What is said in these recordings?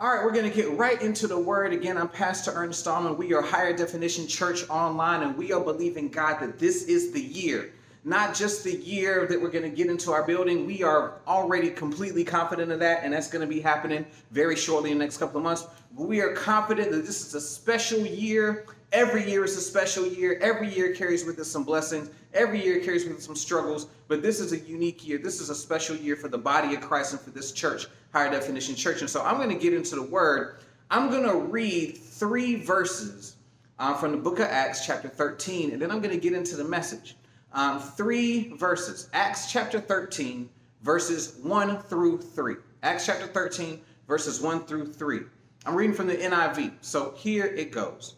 All right, we're going to get right into the word. Again, I'm Pastor Ernest Stallman. We are Higher Definition Church Online, and we are believing God that this is the year. Not just the year that we're going to get into our building. We are already completely confident of that, and that's going to be happening very shortly in the next couple of months. We are confident that this is a special year. Every year is a special year. Every year carries with it some blessings. Every year carries with it some struggles. But this is a unique year. This is a special year for the body of Christ and for this church higher definition church. And so I'm going to get into the word. I'm going to read three verses uh, from the book of Acts, chapter 13, and then I'm going to get into the message. Um, three verses Acts chapter 13, verses 1 through 3. Acts chapter 13, verses 1 through 3. I'm reading from the NIV. So here it goes.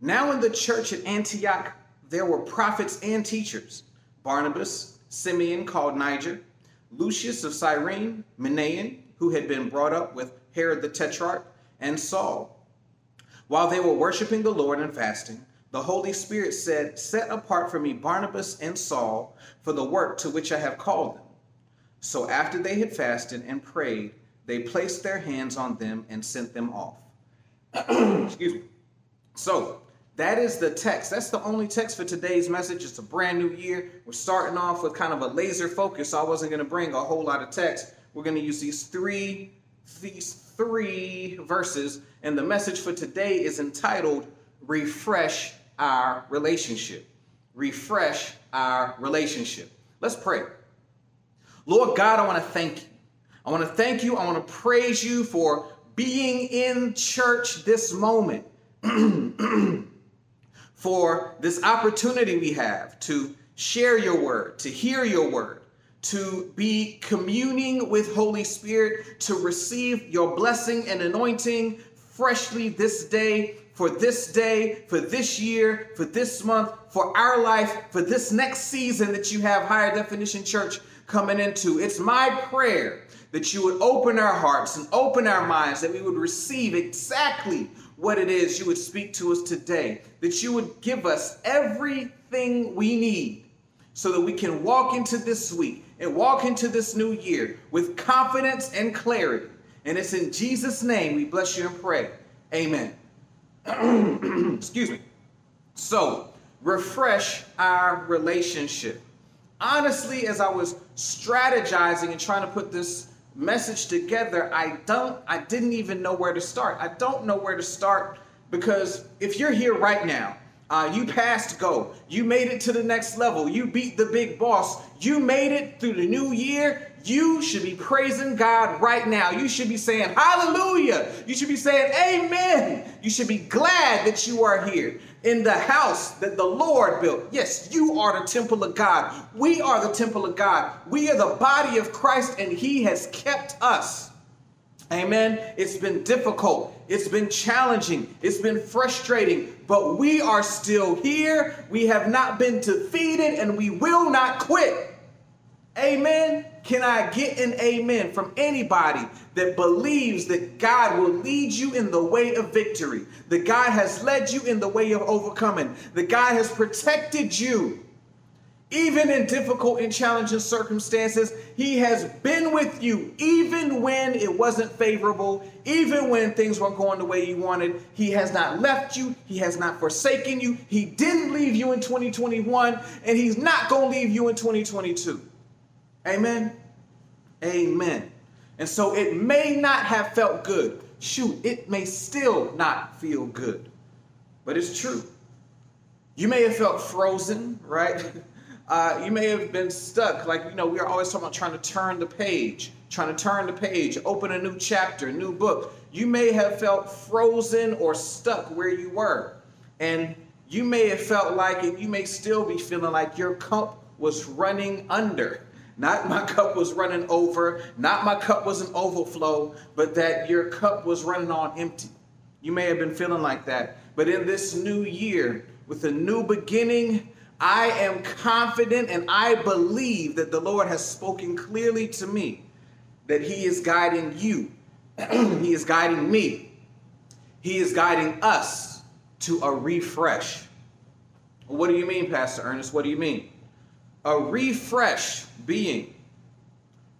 Now in the church at Antioch, there were prophets and teachers Barnabas, Simeon called Niger Lucius of Cyrene, Manaen, who had been brought up with Herod the Tetrarch, and Saul. While they were worshiping the Lord and fasting, the Holy Spirit said, Set apart for me Barnabas and Saul for the work to which I have called them. So after they had fasted and prayed, they placed their hands on them and sent them off. Excuse me. So that is the text. That's the only text for today's message. It's a brand new year. We're starting off with kind of a laser focus. So I wasn't going to bring a whole lot of text. We're going to use these three these three verses and the message for today is entitled refresh our relationship. Refresh our relationship. Let's pray. Lord God, I want to thank you. I want to thank you. I want to praise you for being in church this moment. for this opportunity we have to share your word, to hear your word, to be communing with Holy Spirit, to receive your blessing and anointing freshly this day, for this day, for this year, for this month, for our life, for this next season that you have Higher Definition Church coming into. It's my prayer that you would open our hearts and open our minds, that we would receive exactly what it is you would speak to us today, that you would give us everything we need so that we can walk into this week and walk into this new year with confidence and clarity. And it's in Jesus' name we bless you and pray. Amen. Excuse me. So, refresh our relationship. Honestly, as I was strategizing and trying to put this message together, I don't, I didn't even know where to start. I don't know where to start because if you're here right now, uh, you passed go, you made it to the next level, you beat the big boss, you made it through the new year, you should be praising God right now. You should be saying hallelujah. You should be saying amen. You should be glad that you are here in the house that the Lord built. Yes, you are the temple of God. We are the temple of God. We are the body of Christ, and He has kept us. Amen. It's been difficult. It's been challenging. It's been frustrating, but we are still here. We have not been defeated, and we will not quit. Amen. Can I get an amen from anybody that believes that God will lead you in the way of victory? That God has led you in the way of overcoming? That God has protected you even in difficult and challenging circumstances, He has been with you, even when it wasn't favorable, even when things weren't going the way you wanted. He has not left you, He has not forsaken you. He didn't leave you in 2021, and He's not going to leave you in 2022. Amen. Amen. And so it may not have felt good. Shoot, it may still not feel good. But it's true. You may have felt frozen, right? Uh, you may have been stuck. Like, you know, we are always talking about trying to turn the page, trying to turn the page, open a new chapter, new book. You may have felt frozen or stuck where you were. And you may have felt like, and you may still be feeling like your cup was running under. Not my cup was running over, not my cup was an overflow, but that your cup was running on empty. You may have been feeling like that. But in this new year, with a new beginning, I am confident and I believe that the Lord has spoken clearly to me that He is guiding you, He is guiding me, He is guiding us to a refresh. What do you mean, Pastor Ernest? What do you mean? a refresh being.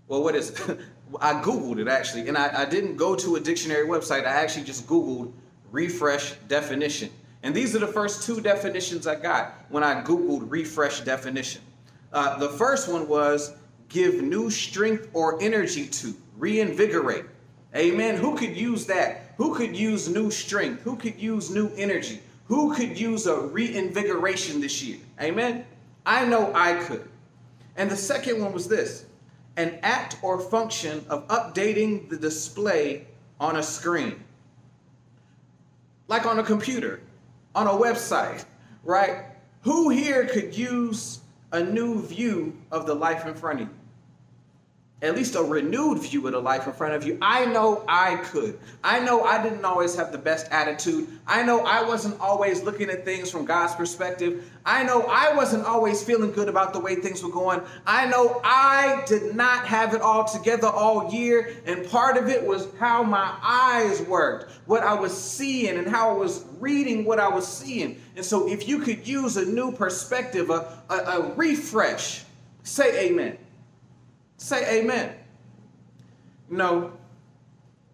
Well, what is I Googled it actually, and I, I didn't go to a dictionary website. I actually just Googled refresh definition. And these are the first two definitions I got when I Googled refresh definition. Uh, the first one was give new strength or energy to, reinvigorate. Amen. Who could use that? Who could use new strength? Who could use new energy? Who could use a reinvigoration this year? Amen. I know I could. And the second one was this an act or function of updating the display on a screen, like on a computer, on a website, right? Who here could use a new view of the life in front of you? At least a renewed view of the life in front of you. I know I could. I know I didn't always have the best attitude. I know I wasn't always looking at things from God's perspective. I know I wasn't always feeling good about the way things were going. I know I did not have it all together all year. And part of it was how my eyes worked, what I was seeing, and how I was reading what I was seeing. And so, if you could use a new perspective, a, a, a refresh, say amen. Say amen. No,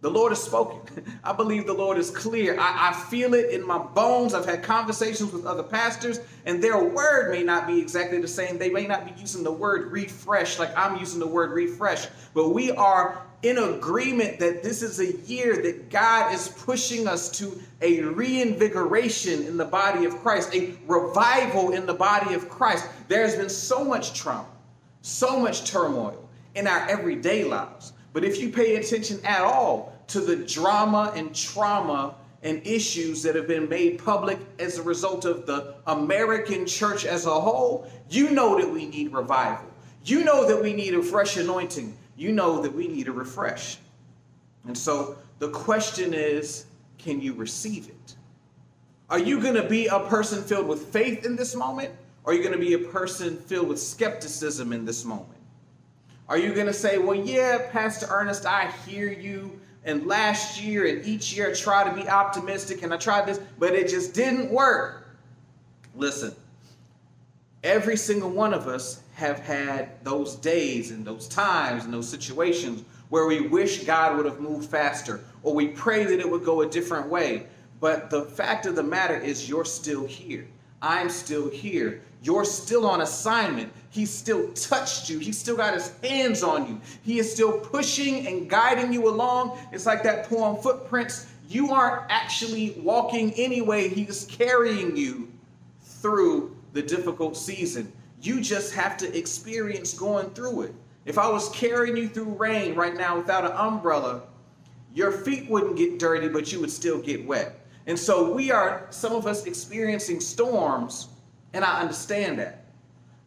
the Lord has spoken. I believe the Lord is clear. I, I, feel it in my bones. I've had conversations with other pastors, and their word may not be exactly the same. They may not be using the word refresh like I'm using the word refresh, but we are in agreement that this is a year that God is pushing us to a reinvigoration in the body of Christ, a revival in the body of Christ. There's been so much trauma, so much turmoil in our everyday lives. But if you pay attention at all to the drama and trauma and issues that have been made public as a result of the American church as a whole, you know that we need revival. You know that we need a fresh anointing. You know that we need a refresh. And so the question is can you receive it? Are you going to be a person filled with faith in this moment? Or are you going to be a person filled with skepticism in this moment? Are you going to say, well, yeah, Pastor Ernest, I hear you. And last year and each year I try to be optimistic and I tried this, but it just didn't work. Listen, every single one of us have had those days and those times and those situations where we wish God would have moved faster or we pray that it would go a different way. But the fact of the matter is, you're still here. I'm still here. You're still on assignment. He still touched you. He still got his hands on you. He is still pushing and guiding you along. It's like that poem, Footprints. You aren't actually walking anyway. He's carrying you through the difficult season. You just have to experience going through it. If I was carrying you through rain right now without an umbrella, your feet wouldn't get dirty, but you would still get wet. And so we are, some of us, experiencing storms, and I understand that.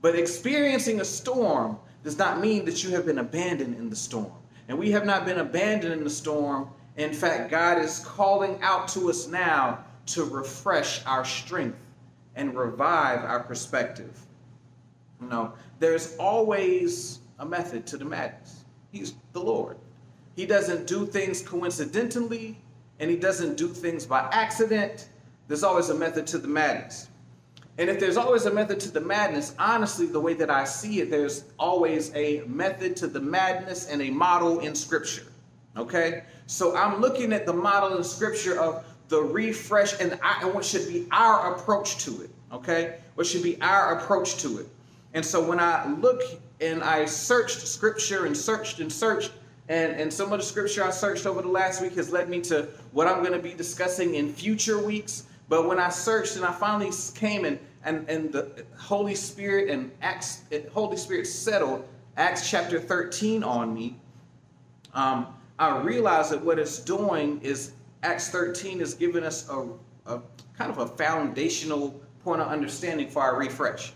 But experiencing a storm does not mean that you have been abandoned in the storm. And we have not been abandoned in the storm. In fact, God is calling out to us now to refresh our strength and revive our perspective. You know, there's always a method to the madness. He's the Lord. He doesn't do things coincidentally and he doesn't do things by accident. There's always a method to the madness. And if there's always a method to the madness, honestly, the way that I see it, there's always a method to the madness and a model in Scripture. Okay? So I'm looking at the model in Scripture of the refresh and, I, and what should be our approach to it. Okay? What should be our approach to it. And so when I look and I searched Scripture and searched and searched, and, and some of the scripture I searched over the last week has led me to what I'm going to be discussing in future weeks. But when I searched and I finally came and, and, and the Holy Spirit and Acts, Holy Spirit settled Acts chapter 13 on me, um, I realized that what it's doing is Acts 13 is giving us a, a kind of a foundational point of understanding for our refresh.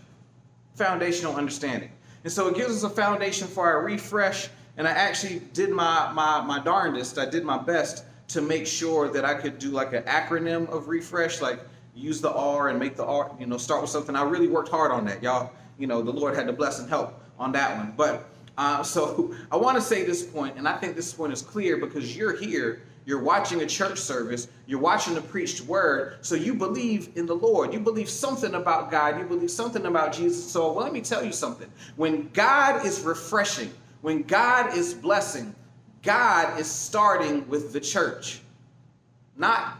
Foundational understanding. And so it gives us a foundation for our refresh and I actually did my, my, my darndest. I did my best to make sure that I could do like an acronym of refresh, like use the R and make the R, you know, start with something. I really worked hard on that, y'all. You know, the Lord had to bless and help on that one. But uh, so I want to say this point, and I think this point is clear because you're here, you're watching a church service, you're watching the preached word, so you believe in the Lord. You believe something about God, you believe something about Jesus. So well, let me tell you something. When God is refreshing, when God is blessing, God is starting with the church, not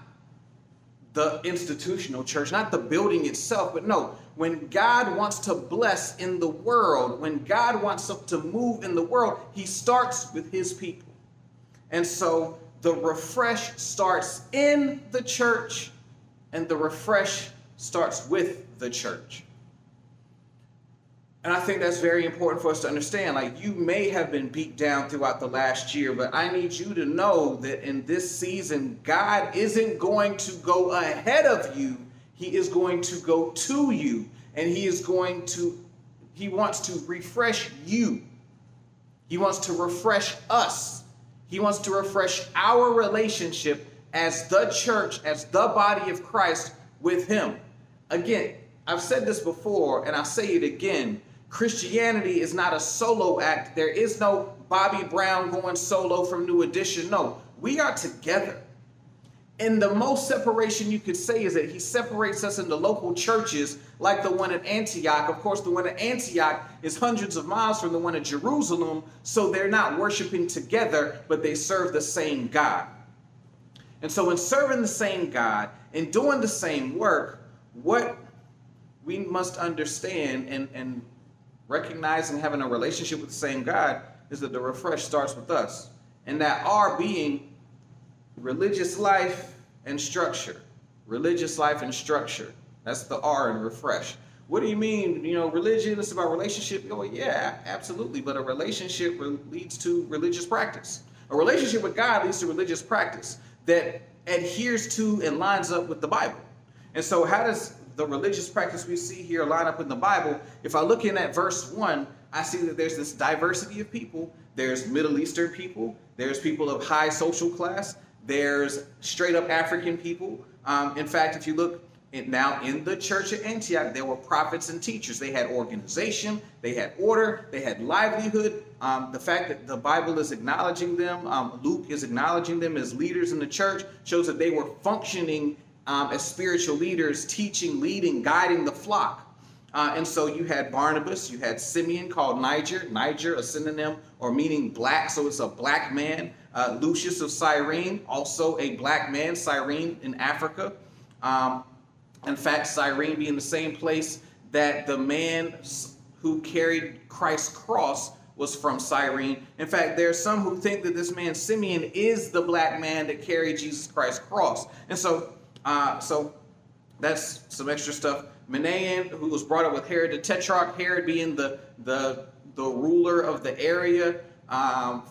the institutional church, not the building itself, but no, when God wants to bless in the world, when God wants to move in the world, he starts with his people. And so the refresh starts in the church, and the refresh starts with the church. And I think that's very important for us to understand. Like, you may have been beat down throughout the last year, but I need you to know that in this season, God isn't going to go ahead of you, He is going to go to you, and He is going to, He wants to refresh you. He wants to refresh us. He wants to refresh our relationship as the church, as the body of Christ with Him. Again, I've said this before, and I'll say it again Christianity is not a solo act. There is no Bobby Brown going solo from New Edition. No, we are together. And the most separation you could say is that he separates us into local churches like the one at Antioch. Of course, the one at Antioch is hundreds of miles from the one at Jerusalem, so they're not worshiping together, but they serve the same God. And so, in serving the same God and doing the same work, what we must understand and, and recognizing having a relationship with the same God is that the refresh starts with us. And that our being religious life and structure. Religious life and structure. That's the R in refresh. What do you mean? You know, religion is about relationship. Oh, yeah, absolutely. But a relationship leads to religious practice. A relationship with God leads to religious practice that adheres to and lines up with the Bible. And so, how does the religious practice we see here line up in the Bible, if I look in at verse 1, I see that there's this diversity of people. There's Middle Eastern people, there's people of high social class, there's straight up African people. Um, in fact, if you look now in the church at Antioch, there were prophets and teachers. They had organization, they had order, they had livelihood. Um, the fact that the Bible is acknowledging them, um, Luke is acknowledging them as leaders in the church, shows that they were functioning um, as spiritual leaders, teaching, leading, guiding the flock. Uh, and so you had Barnabas, you had Simeon called Niger, Niger, a synonym or meaning black, so it's a black man. Uh, Lucius of Cyrene, also a black man, Cyrene in Africa. Um, in fact, Cyrene being the same place that the man who carried Christ's cross was from Cyrene. In fact, there are some who think that this man Simeon is the black man that carried Jesus Christ's cross. And so uh, so that's some extra stuff. Manaen, who was brought up with Herod the Tetrarch, Herod being the the the ruler of the area, um,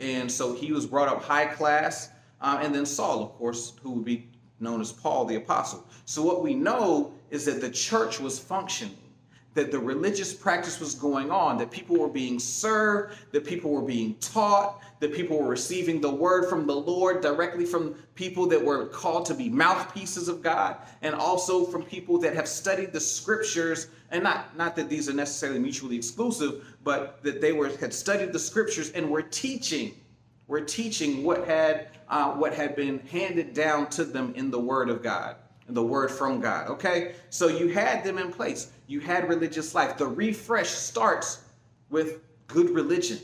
and so he was brought up high class. Uh, and then Saul, of course, who would be known as Paul the Apostle. So what we know is that the church was functioning that the religious practice was going on, that people were being served, that people were being taught, that people were receiving the word from the Lord directly from people that were called to be mouthpieces of God, and also from people that have studied the scriptures, and not, not that these are necessarily mutually exclusive, but that they were had studied the scriptures and were teaching, were teaching what had uh, what had been handed down to them in the word of God the word from God. Okay? So you had them in place. You had religious life. The refresh starts with good religion,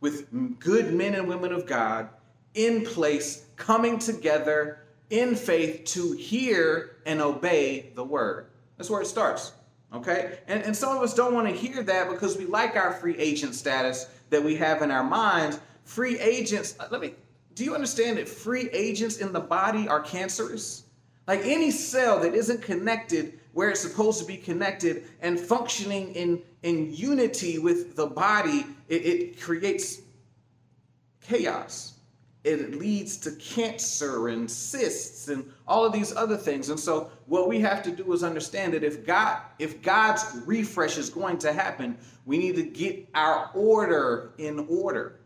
with good men and women of God in place, coming together in faith to hear and obey the word. That's where it starts. Okay? And, and some of us don't want to hear that because we like our free agent status that we have in our minds. Free agents, uh, let me, do you understand that free agents in the body are cancerous? Like any cell that isn't connected where it's supposed to be connected and functioning in, in unity with the body, it, it creates chaos. It leads to cancer and cysts and all of these other things. And so what we have to do is understand that if God, if God's refresh is going to happen, we need to get our order in order.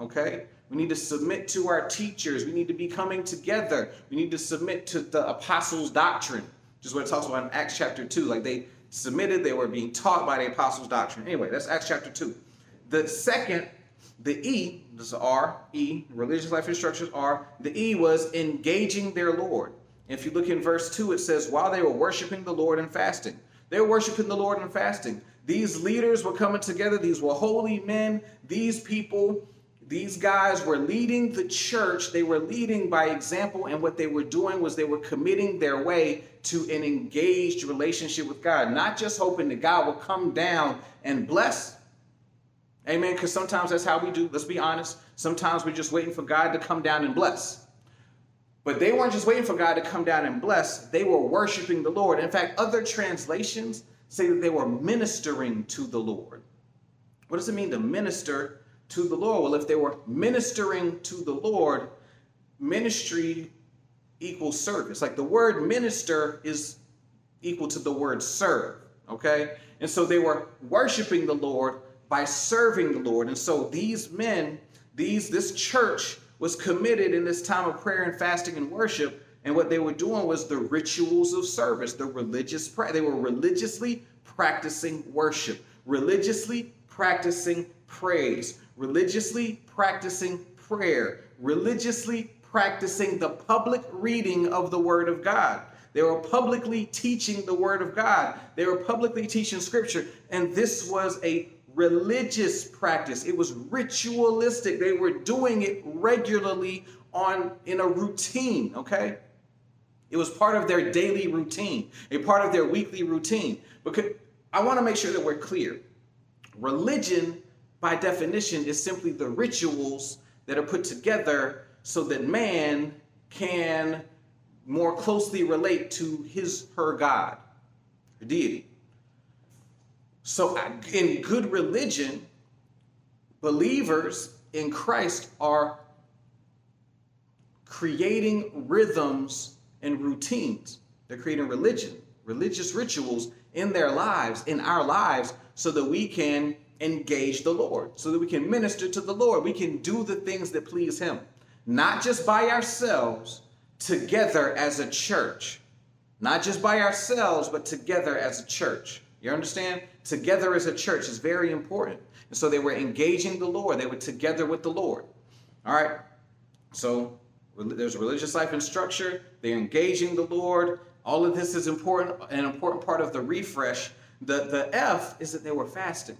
Okay? We need to submit to our teachers. We need to be coming together. We need to submit to the apostles' doctrine, which is what it talks about in Acts chapter 2. Like they submitted, they were being taught by the apostles' doctrine. Anyway, that's Acts chapter 2. The second, the E, this is R, E, religious life instructions R. The E was engaging their Lord. If you look in verse 2, it says, while they were worshiping the Lord and fasting. They were worshiping the Lord and fasting. These leaders were coming together. These were holy men. These people these guys were leading the church. They were leading by example, and what they were doing was they were committing their way to an engaged relationship with God, not just hoping that God will come down and bless. Amen. Because sometimes that's how we do. Let's be honest. Sometimes we're just waiting for God to come down and bless. But they weren't just waiting for God to come down and bless, they were worshiping the Lord. In fact, other translations say that they were ministering to the Lord. What does it mean to minister to the Lord? Well, if they were ministering to the Lord, ministry equals service. Like the word minister is equal to the word serve, okay? And so they were worshiping the Lord by serving the Lord. And so these men, these this church was committed in this time of prayer and fasting and worship. And what they were doing was the rituals of service, the religious prayer. They were religiously practicing worship, religiously practicing praise, religiously practicing prayer, religiously practicing the public reading of the Word of God. They were publicly teaching the Word of God. They were publicly teaching Scripture. And this was a religious practice. It was ritualistic. They were doing it regularly on in a routine, okay? It was part of their daily routine, a part of their weekly routine. Because I want to make sure that we're clear. Religion, by definition, is simply the rituals that are put together so that man can more closely relate to his her God, her deity. So, in good religion, believers in Christ are creating rhythms and routines. They're creating religion, religious rituals in their lives, in our lives, so that we can engage the Lord, so that we can minister to the Lord. We can do the things that please Him, not just by ourselves, together as a church. Not just by ourselves, but together as a church. You understand? Together as a church is very important. And so they were engaging the Lord. They were together with the Lord. All right. So there's religious life and structure. They're engaging the Lord. All of this is important, an important part of the refresh. The, the F is that they were fasting.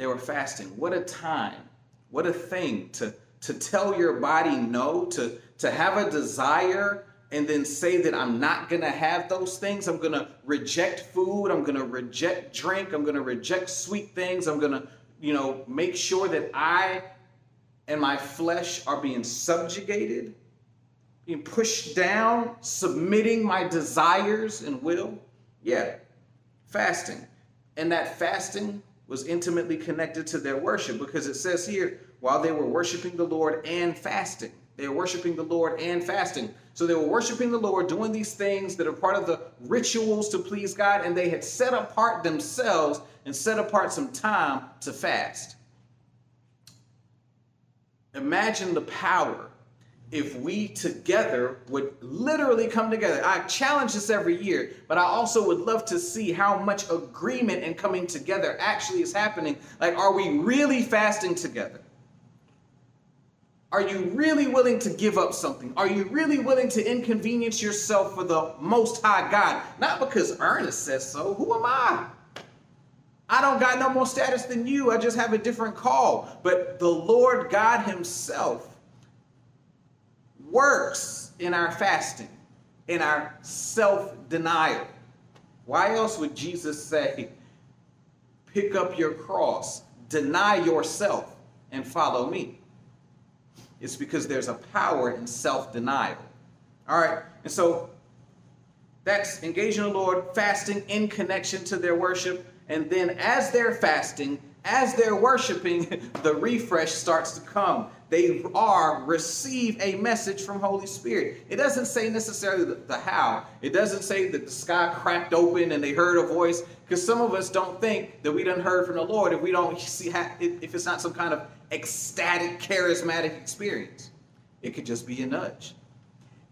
They were fasting. What a time. What a thing to, to tell your body no, to, to have a desire and then say that I'm not going to have those things. I'm going to reject food. I'm going to reject drink. I'm going to reject sweet things. I'm going to, you know, make sure that I and my flesh are being subjugated, being pushed down, submitting my desires and will. Yeah, fasting. And that fasting was intimately connected to their worship because it says here, while they were worshiping the Lord and fasting. They were worshiping the Lord and fasting. So they were worshiping the Lord, doing these things that are part of the rituals to please God, and they had set apart themselves and set apart some time to fast. Imagine the power if we together would literally come together. I challenge this every year, but I also would love to see how much agreement and coming together actually is happening. Like, are we really fasting together? Are you really willing to give up something? Are you really willing to inconvenience yourself for the Most High God? Not because Ernest says so. Who am I? I don't got no more status than you. I just have a different call. But the Lord God Himself works in our fasting, in our self denial. Why else would Jesus say, pick up your cross, deny yourself, and follow me? It's because there's a power in self denial. All right, and so that's engaging the Lord, fasting in connection to their worship. And then as they're fasting, as they're worshiping, the refresh starts to come. They are receive a message from Holy Spirit. It doesn't say necessarily the, the how. It doesn't say that the sky cracked open and they heard a voice. Because some of us don't think that we done heard from the Lord if we don't see if it's not some kind of ecstatic, charismatic experience. It could just be a nudge.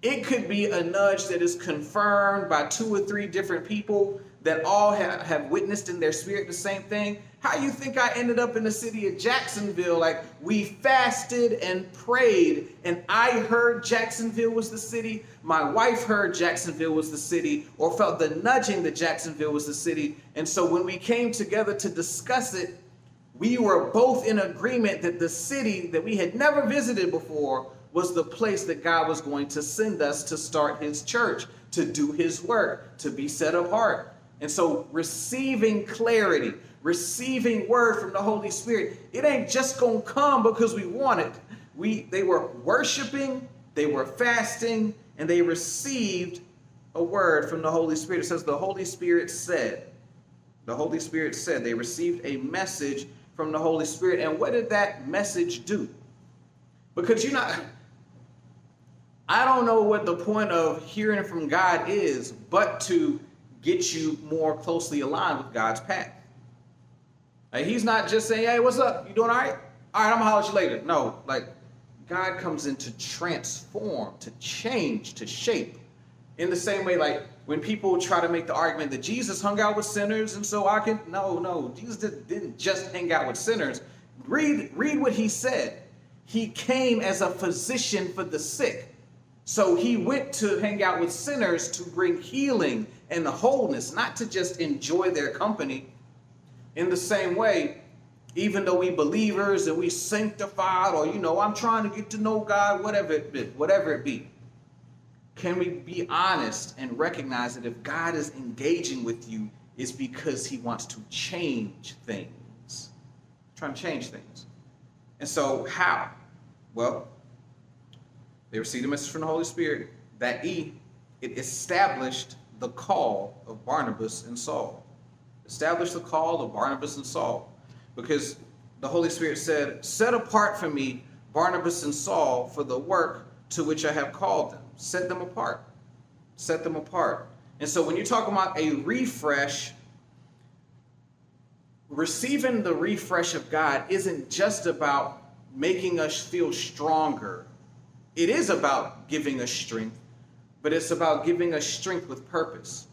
It could be a nudge that is confirmed by two or three different people that all have, have witnessed in their spirit the same thing. How you think I ended up in the city of Jacksonville? Like we fasted and prayed, and I heard Jacksonville was the city. My wife heard Jacksonville was the city, or felt the nudging that Jacksonville was the city. And so when we came together to discuss it, we were both in agreement that the city that we had never visited before was the place that God was going to send us to start his church, to do his work, to be set apart. And so receiving clarity, receiving word from the Holy Spirit, it ain't just going to come because we want it. We they were worshiping, they were fasting, and they received a word from the Holy Spirit. It says the Holy Spirit said, the Holy Spirit said they received a message from the Holy Spirit. And what did that message do? Because you're not, I don't know what the point of hearing from God is, but to get you more closely aligned with God's path. Like, he's not just saying, hey, what's up? You doing all right? All right, I'm gonna holler at you later. No, like God comes in to transform, to change, to shape. In the same way, like when people try to make the argument that Jesus hung out with sinners and so I can, no, no, Jesus didn't just hang out with sinners. Read, read what he said. He came as a physician for the sick. So he went to hang out with sinners to bring healing and the wholeness, not to just enjoy their company. In the same way, even though we believers and we sanctified, or you know, I'm trying to get to know God, whatever it be, whatever it be. Can we be honest and recognize that if God is engaging with you, it's because He wants to change things, trying to change things. And so, how? Well, they received a message from the Holy Spirit. That E, it established the call of Barnabas and Saul. Establish the call of Barnabas and Saul because the Holy Spirit said, Set apart for me Barnabas and Saul for the work to which I have called them. Set them apart. Set them apart. And so when you talk about a refresh, receiving the refresh of God isn't just about making us feel stronger. It is about giving us strength, but it's about giving us strength with purpose.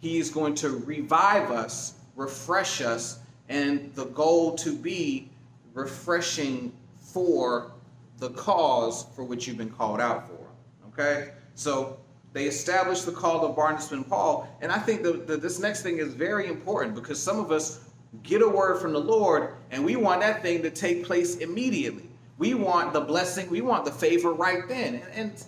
He is going to revive us, refresh us, and the goal to be refreshing for the cause for which you've been called out for. Okay? So they established the call of Barnabas and Paul. And I think that this next thing is very important because some of us get a word from the Lord and we want that thing to take place immediately. We want the blessing, we want the favor right then. And, and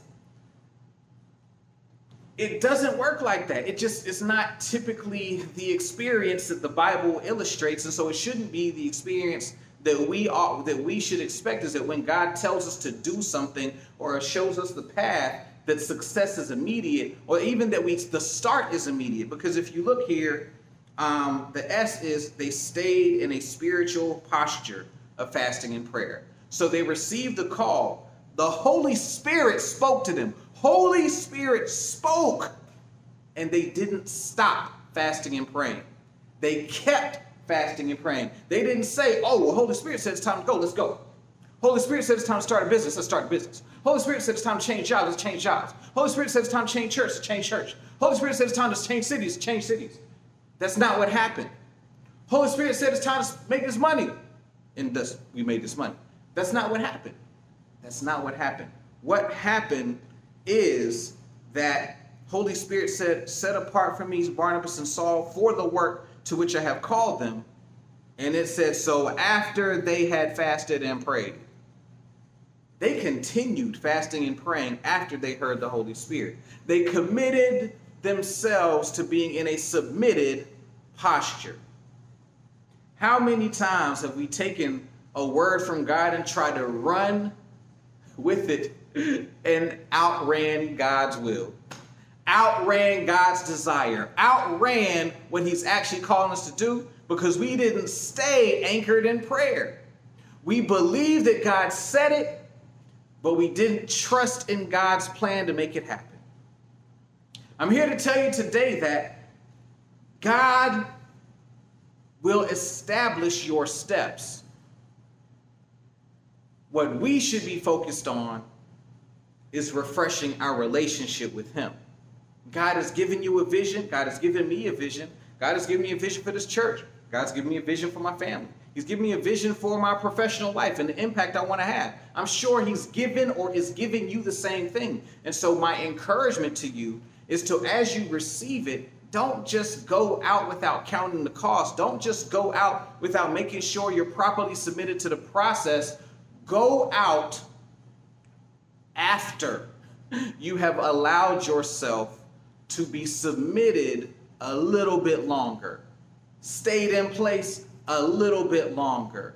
it doesn't work like that. It just it's not typically the experience that the Bible illustrates, and so it shouldn't be the experience that we are that we should expect. Is that when God tells us to do something or shows us the path, that success is immediate, or even that we the start is immediate. Because if you look here, um, the S is they stayed in a spiritual posture of fasting and prayer. So they received the call. The Holy Spirit spoke to them. Holy Spirit spoke and they didn't stop fasting and praying. They kept fasting and praying. They didn't say, oh, well, Holy Spirit said it's time to go, let's go. Holy Spirit said it's time to start a business, let's start a business. Holy Spirit said it's time to change jobs, let's change jobs. Holy Spirit said it's time to change church, change church. Holy Spirit said it's time to change cities, change cities. That's not what happened. Holy Spirit said it's time to make this money. And thus we made this money. That's not what happened. That's not what happened. What happened is that Holy Spirit said, Set apart for me Barnabas and Saul for the work to which I have called them. And it said, So after they had fasted and prayed, they continued fasting and praying after they heard the Holy Spirit. They committed themselves to being in a submitted posture. How many times have we taken a word from God and tried to run with it and outran God's will, outran God's desire, outran what He's actually calling us to do because we didn't stay anchored in prayer. We believed that God said it, but we didn't trust in God's plan to make it happen. I'm here to tell you today that God will establish your steps. What we should be focused on is refreshing our relationship with Him. God has given you a vision. God has given me a vision. God has given me a vision for this church. God's given me a vision for my family. He's given me a vision for my professional life and the impact I want to have. I'm sure He's given or is giving you the same thing. And so, my encouragement to you is to, as you receive it, don't just go out without counting the cost. Don't just go out without making sure you're properly submitted to the process. Go out after you have allowed yourself to be submitted a little bit longer, stayed in place a little bit longer,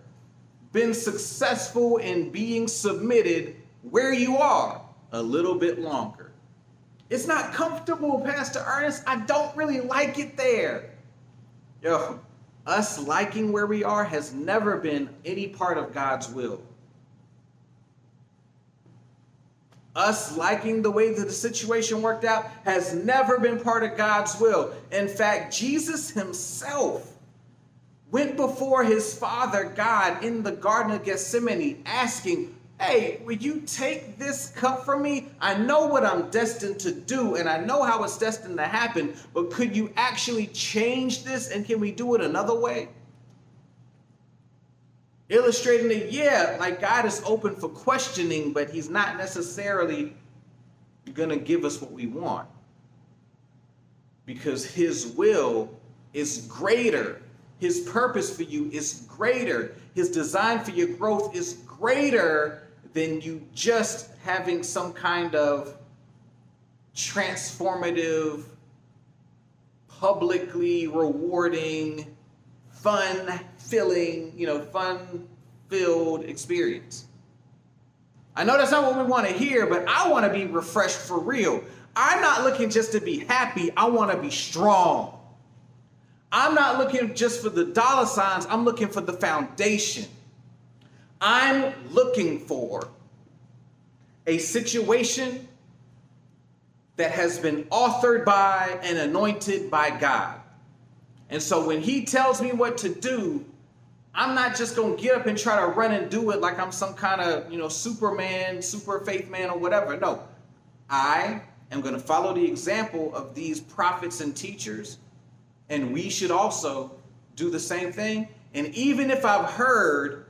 been successful in being submitted where you are a little bit longer. It's not comfortable, Pastor Ernest. I don't really like it there. Yo, us liking where we are has never been any part of God's will. Us liking the way that the situation worked out has never been part of God's will. In fact, Jesus himself went before his Father God in the Garden of Gethsemane asking, Hey, will you take this cup from me? I know what I'm destined to do and I know how it's destined to happen, but could you actually change this and can we do it another way? Illustrating that, yeah, like God is open for questioning, but He's not necessarily to give us what we want because His will is greater. His purpose for you is greater. His design for your growth is greater than you just having some kind of transformative, publicly rewarding, fun filling, you know, fun filled experience. I know that's not what we want to hear, but I want to be refreshed for real. I'm not looking just to be happy, I want to be strong. I'm not looking just for the dollar signs, I'm looking for the foundation. I'm looking for a situation that has been authored by and anointed by God. And so when He tells me what to do, I'm not just going to get up and try to run and do it like I'm some kind of, you know, Superman, super faith man, or whatever. No, I am going to follow the example of these prophets and teachers, and we should also do the same thing. And even if I've heard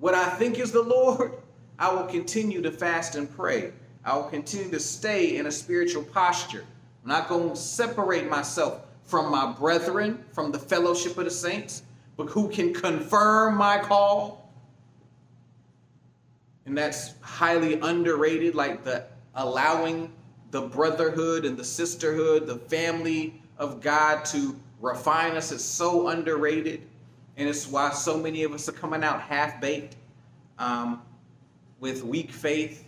what I think is the Lord, I will continue to fast and pray. I will continue to stay in a spiritual posture. I'm not going to separate myself from my brethren, from the fellowship of the saints, but who can confirm my call. And that's highly underrated, like the allowing the brotherhood and the sisterhood, the family of God to refine us is so underrated. And it's why so many of us are coming out half baked. Um, with weak faith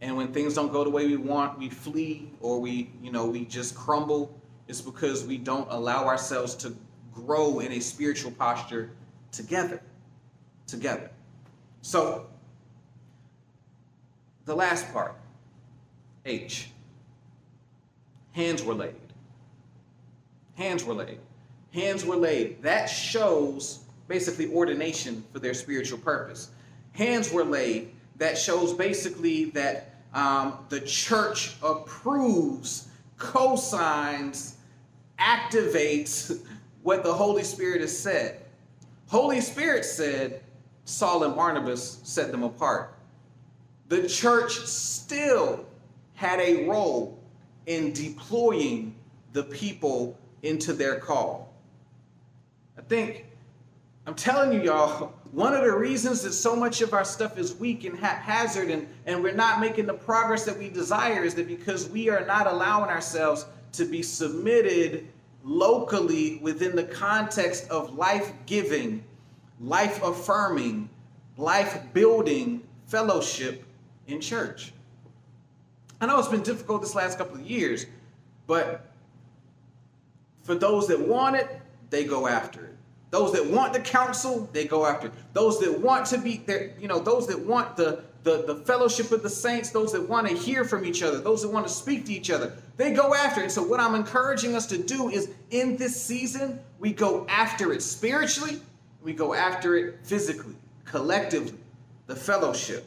and when things don't go the way we want we flee or we you know we just crumble it's because we don't allow ourselves to grow in a spiritual posture together together. So the last part h. Hands were laid. Hands were laid. Hands were laid. That shows basically ordination for their spiritual purpose. Hands were laid. That shows basically that um, the church approves, co-signs, activates what the Holy Spirit has said. Holy Spirit said Saul and Barnabas set them apart. The church still had a role in deploying the people into their call. I think, I'm telling you, y'all, one of the reasons that so much of our stuff is weak and haphazard and, and we're not making the progress that we desire is that because we are not allowing ourselves to be submitted locally within the context of life giving, life affirming, life building fellowship in church. I know it's been difficult this last couple of years, but for those that want it, they go after it. Those that want the counsel, they go after. It. Those that want to be there, you know, those that want the, the, the fellowship of the saints, those that want to hear from each other, those that want to speak to each other, they go after it. So, what I'm encouraging us to do is in this season, we go after it spiritually, we go after it physically, collectively, the fellowship.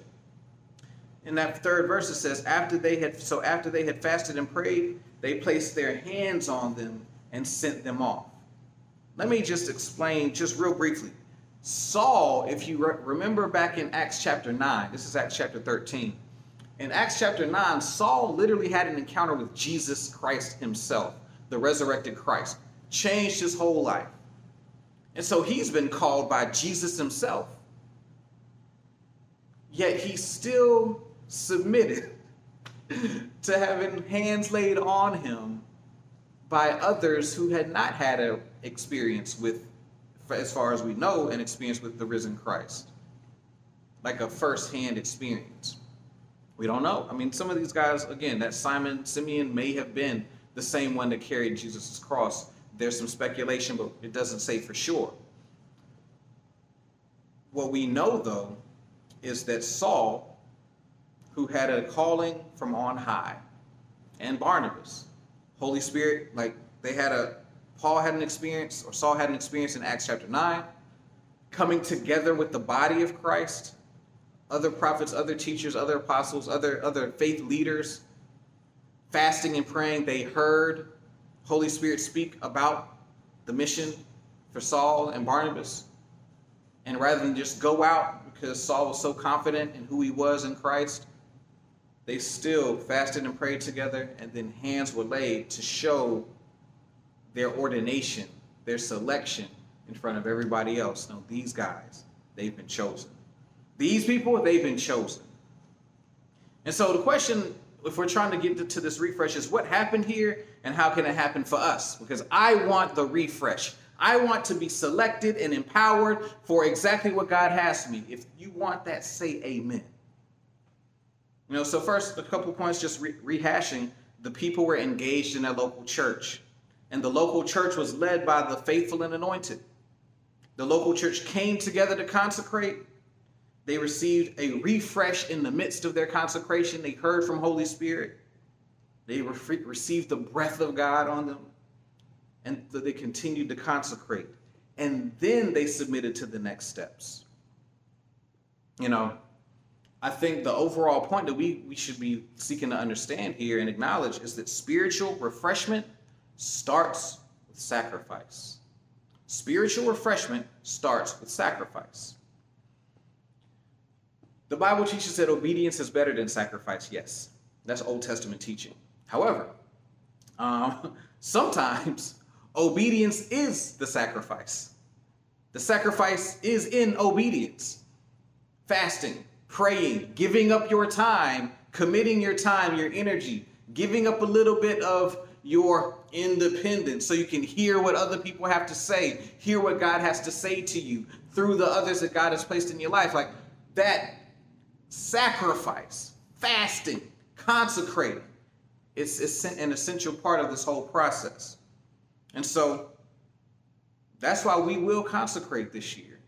In that third verse, it says, after they had so after they had fasted and prayed, they placed their hands on them and sent them off. Let me just explain just real briefly. Saul, if you re- remember back in Acts chapter 9, this is Acts chapter 13. In Acts chapter 9, Saul literally had an encounter with Jesus Christ himself. the resurrected Christ, changed his whole life. And so he's been called by Jesus himself. Yet he still submitted to having hands laid on him by others who had not had an experience with, as far as we know, an experience with the risen Christ. Like a first-hand experience. We don't know. I mean, some of these guys, again, that Simon Simeon may have been the same one that carried Jesus' cross. There's some speculation, but it doesn't say for sure. What we know, though, is that Saul, who had a calling from on high, and Barnabas, Holy Spirit, like they had a, Paul had an experience, or Saul had an experience in Acts chapter 9, coming together with the body of Christ, other prophets, other teachers, other apostles, other, other faith leaders, fasting and praying. They heard Holy Spirit speak about the mission for Saul and Barnabas. And rather than just go out because Saul was so confident in who he was in Christ, they still fasted and prayed together, and then hands were laid to show their ordination, their selection in front of everybody else. No, these guys, they've been chosen. These people, they've been chosen. And so the question, if we're trying to get to this refresh, is what happened here and how can it happen for us? Because I want the refresh. I want to be selected and empowered for exactly what God has for me. If you want that, say amen. You know, so first, a couple points just re- rehashing. The people were engaged in a local church, and the local church was led by the faithful and anointed. The local church came together to consecrate. They received a refresh in the midst of their consecration. They heard from Holy Spirit. They re- received the breath of God on them and so they continued to consecrate. And then they submitted to the next steps. You know, I think the overall point that we, we should be seeking to understand here and acknowledge is that spiritual refreshment starts with sacrifice. Spiritual refreshment starts with sacrifice. The Bible teaches that obedience is better than sacrifice, yes. That's Old Testament teaching. However, um, sometimes Obedience is the sacrifice. The sacrifice is in obedience. Fasting, praying, giving up your time, committing your time, your energy, giving up a little bit of your independence so you can hear what other people have to say, hear what God has to say to you through the others that God has placed in your life. Like that sacrifice, fasting, consecrating, it's an essential part of this whole process. And so that's why we will consecrate this year.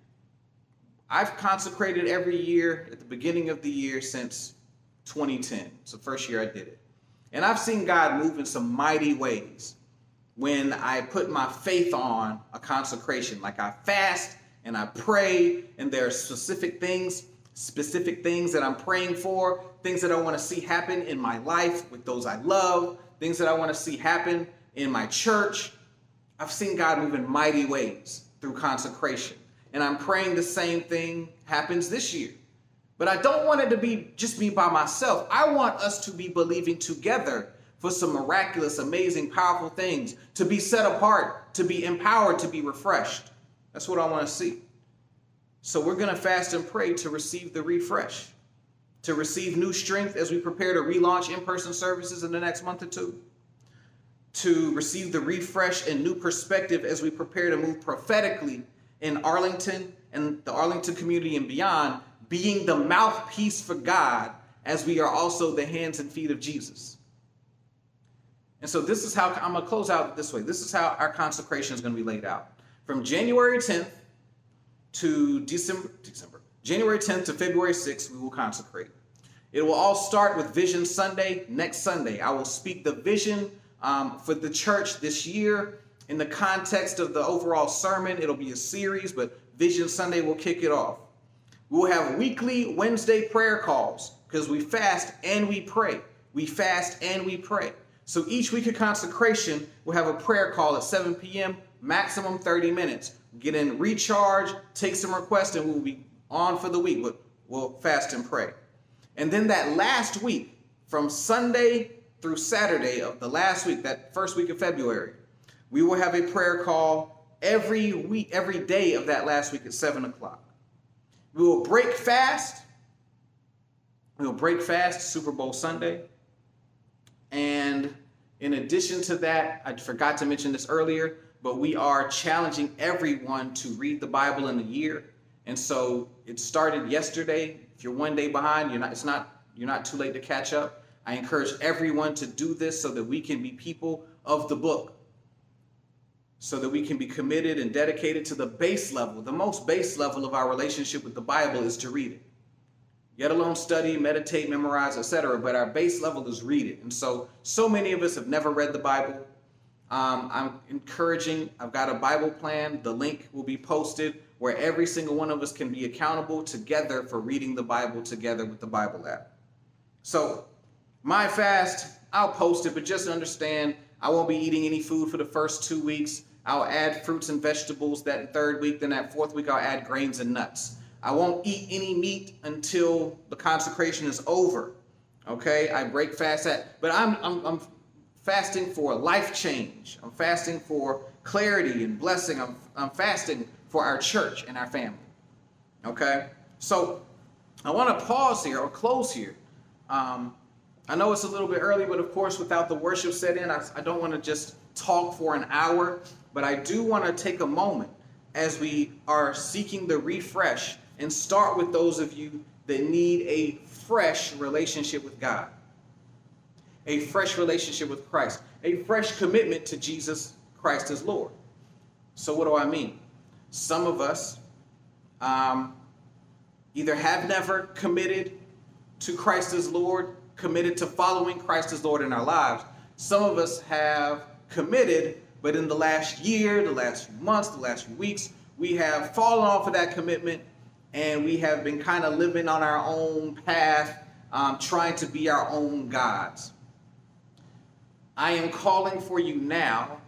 I've consecrated every year at the beginning of the year since 2010. It's the first year I did it. And I've seen God move in some mighty ways when I put my faith on a consecration. Like I fast and I pray, and there are specific things, specific things that I'm praying for, things that I want to see happen in my life with those I love, things that I want to see happen in my church, I've seen God move in mighty ways through consecration. And I'm praying the same thing happens this year. But I don't want it to be just me by myself. I want us to be believing together for some miraculous, amazing, powerful things, to be set apart, to be empowered, to be refreshed. That's what I want to see. So we're going to fast and pray to receive the refresh, to receive new strength as we prepare to relaunch in person services in the next month or two to receive the refresh and new perspective as we prepare to move prophetically in Arlington and the Arlington community and beyond, being the mouthpiece for God as we are also the hands and feet of Jesus. And so this is how I'm going to close out this way. This is how our consecration is going to be laid out. From January 10th to December, December, January 10th to February 6th, we will consecrate. It will all start with Vision Sunday next Sunday. I will speak the vision um, for the church this year. In the context of the overall sermon, it'll be a series, but Vision Sunday will kick it off. We'll have weekly Wednesday prayer calls because we fast and we pray. We fast and we pray. So each week of consecration, we'll have a prayer call at 7 p.m., maximum 30 minutes. Get in, recharge, take some requests, and we'll be on for the week. We'll, we'll fast and pray. And then that last week, from Sunday through Saturday of the last week, that first week of February, we will have a prayer call every week, every day of that last week at 7 o'clock. We will break fast. We will break fast Super Bowl Sunday. And in addition to that, I forgot to mention this earlier, but we are challenging everyone to read the Bible in a year. And so it started yesterday. If you're one day behind, you're not, it's not, you're not too late to catch up. I encourage everyone to do this so that we can be people of the book, so that we can be committed and dedicated to the base level. The most base level of our relationship with the Bible is to read it. Yet alone study, meditate, memorize, etc. But our base level is read it. And so, so many of us have never read the Bible. Um, I'm encouraging, I've got a Bible plan. The link will be posted where every single one of us can be accountable together for reading the Bible together with the Bible app. So, my fast, I'll post it, but just understand I won't be eating any food for the first two weeks. I'll add fruits and vegetables that third week. Then that fourth week, I'll add grains and nuts. I won't eat any meat until the consecration is over. Okay, I break fast at, but I'm, I'm, I'm fasting for life change. I'm fasting for clarity and blessing. I'm, I'm fasting for our church and our family. Okay, so I want to pause here or close here. Um, I know it's a little bit early, but of course, without the worship set in, I, I don't want to just talk for an hour, but I do want to take a moment as we are seeking the refresh and start with those of you that need a fresh relationship with God, a fresh relationship with Christ, a fresh commitment to Jesus Christ as Lord. So, what do I mean? Some of us um, either have never committed to Christ as Lord, committed to following Christ as Lord in our lives. Some of us have committed, but in the last year, the last few months, the last few weeks, we have fallen off of that commitment and we have been kind of living on our own path, um, trying to be our own gods. I am calling for you now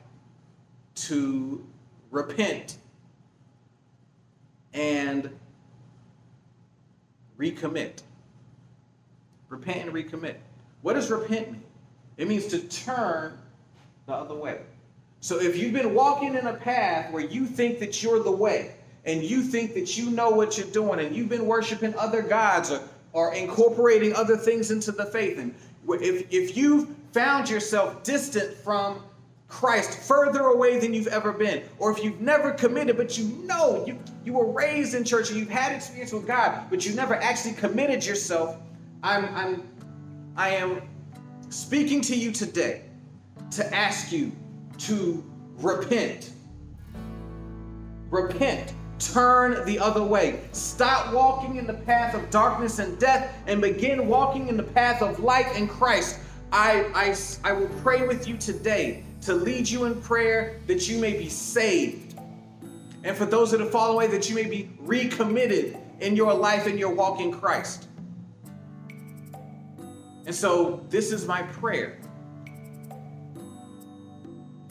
to repent and recommit. Repent and recommit. What does repent mean? It means to turn the other way. So if you've been walking in a path where you think that you're the way, and you think that you know what you're doing and you've been worshiping other gods or, or incorporating other things into the faith, and if, if you've found yourself distant from Christ, further away than you've ever been, or if you've never committed, but you know you, you were raised in church and you've had experience with God, but you've never actually committed yourself, I'm, I'm, I am speaking to you today to ask you to repent. Repent turn the other way. Stop walking in the path of darkness and death and begin walking in the path of light and Christ. I, I, I will pray with you today to lead you in prayer that you may be saved. And for those that have fallen away, that you may be recommitted in your life and your walk in Christ. And so this is my prayer.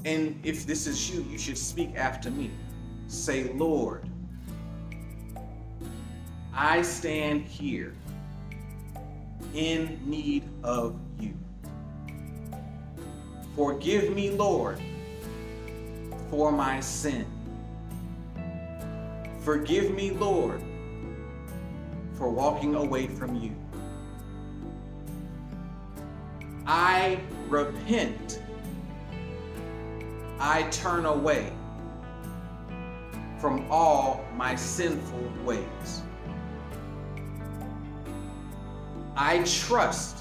And if this is you, you should speak after me. Say, Lord, I stand here in need of you. Forgive me, Lord, for my sin. Forgive me, Lord, for walking away from you. I repent. I turn away from all my sinful ways. I trust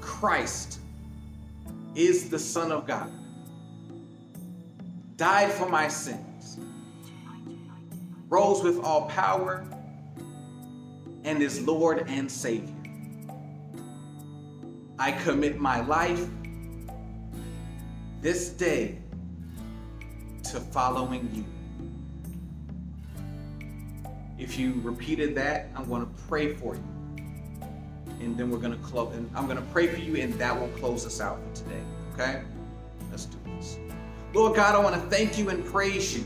Christ is the Son of God, died for my sins, rose with all power, and is Lord and Savior. I commit my life this day to following you. If you repeated that, I'm going to pray for you. And then we're going to close. And I'm going to pray for you, and that will close us out for today. Okay? Let's do this. Lord God, I want to thank you and praise you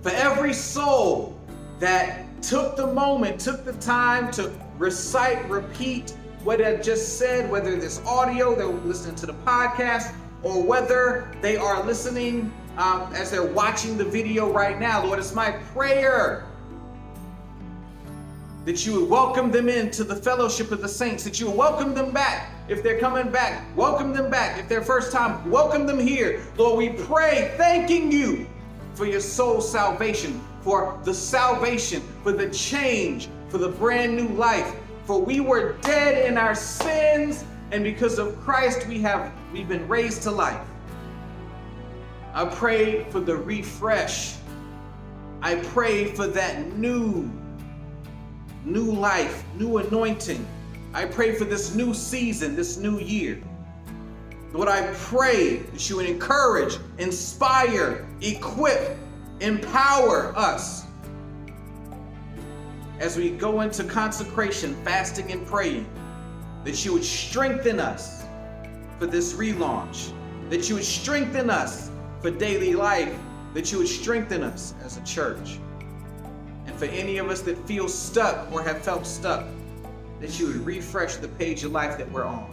for every soul that took the moment, took the time to recite, repeat what I just said, whether this audio, they're listening to the podcast, or whether they are listening um, as they're watching the video right now. Lord, it's my prayer that you would welcome them into the fellowship of the saints, that you would welcome them back if they're coming back, welcome them back. If they're first time, welcome them here. Lord, we pray, thanking you for your soul salvation, for the salvation, for the change, for the brand new life. For we were dead in our sins, and because of Christ, we have we've been raised to life. I pray for the refresh. I pray for that new new life, new anointing. I pray for this new season, this new year. Lord, I pray that you would encourage, inspire, equip, empower us as we go into consecration, fasting, and praying, that you would strengthen us for this relaunch, that you would strengthen us for daily life, that you would strengthen us as a church. And for any of us that feel stuck or have felt stuck, that you would refresh the page of life that we're on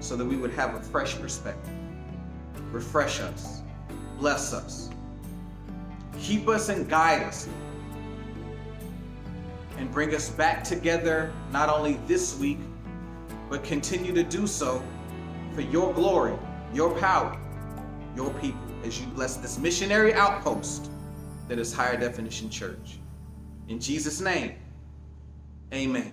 so that we would have a fresh perspective. Refresh us, bless us, keep us and guide us, and bring us back together not only this week, but continue to do so for your glory, your power, your people, as you bless this missionary outpost that is Higher Definition Church. In Jesus' name, amen.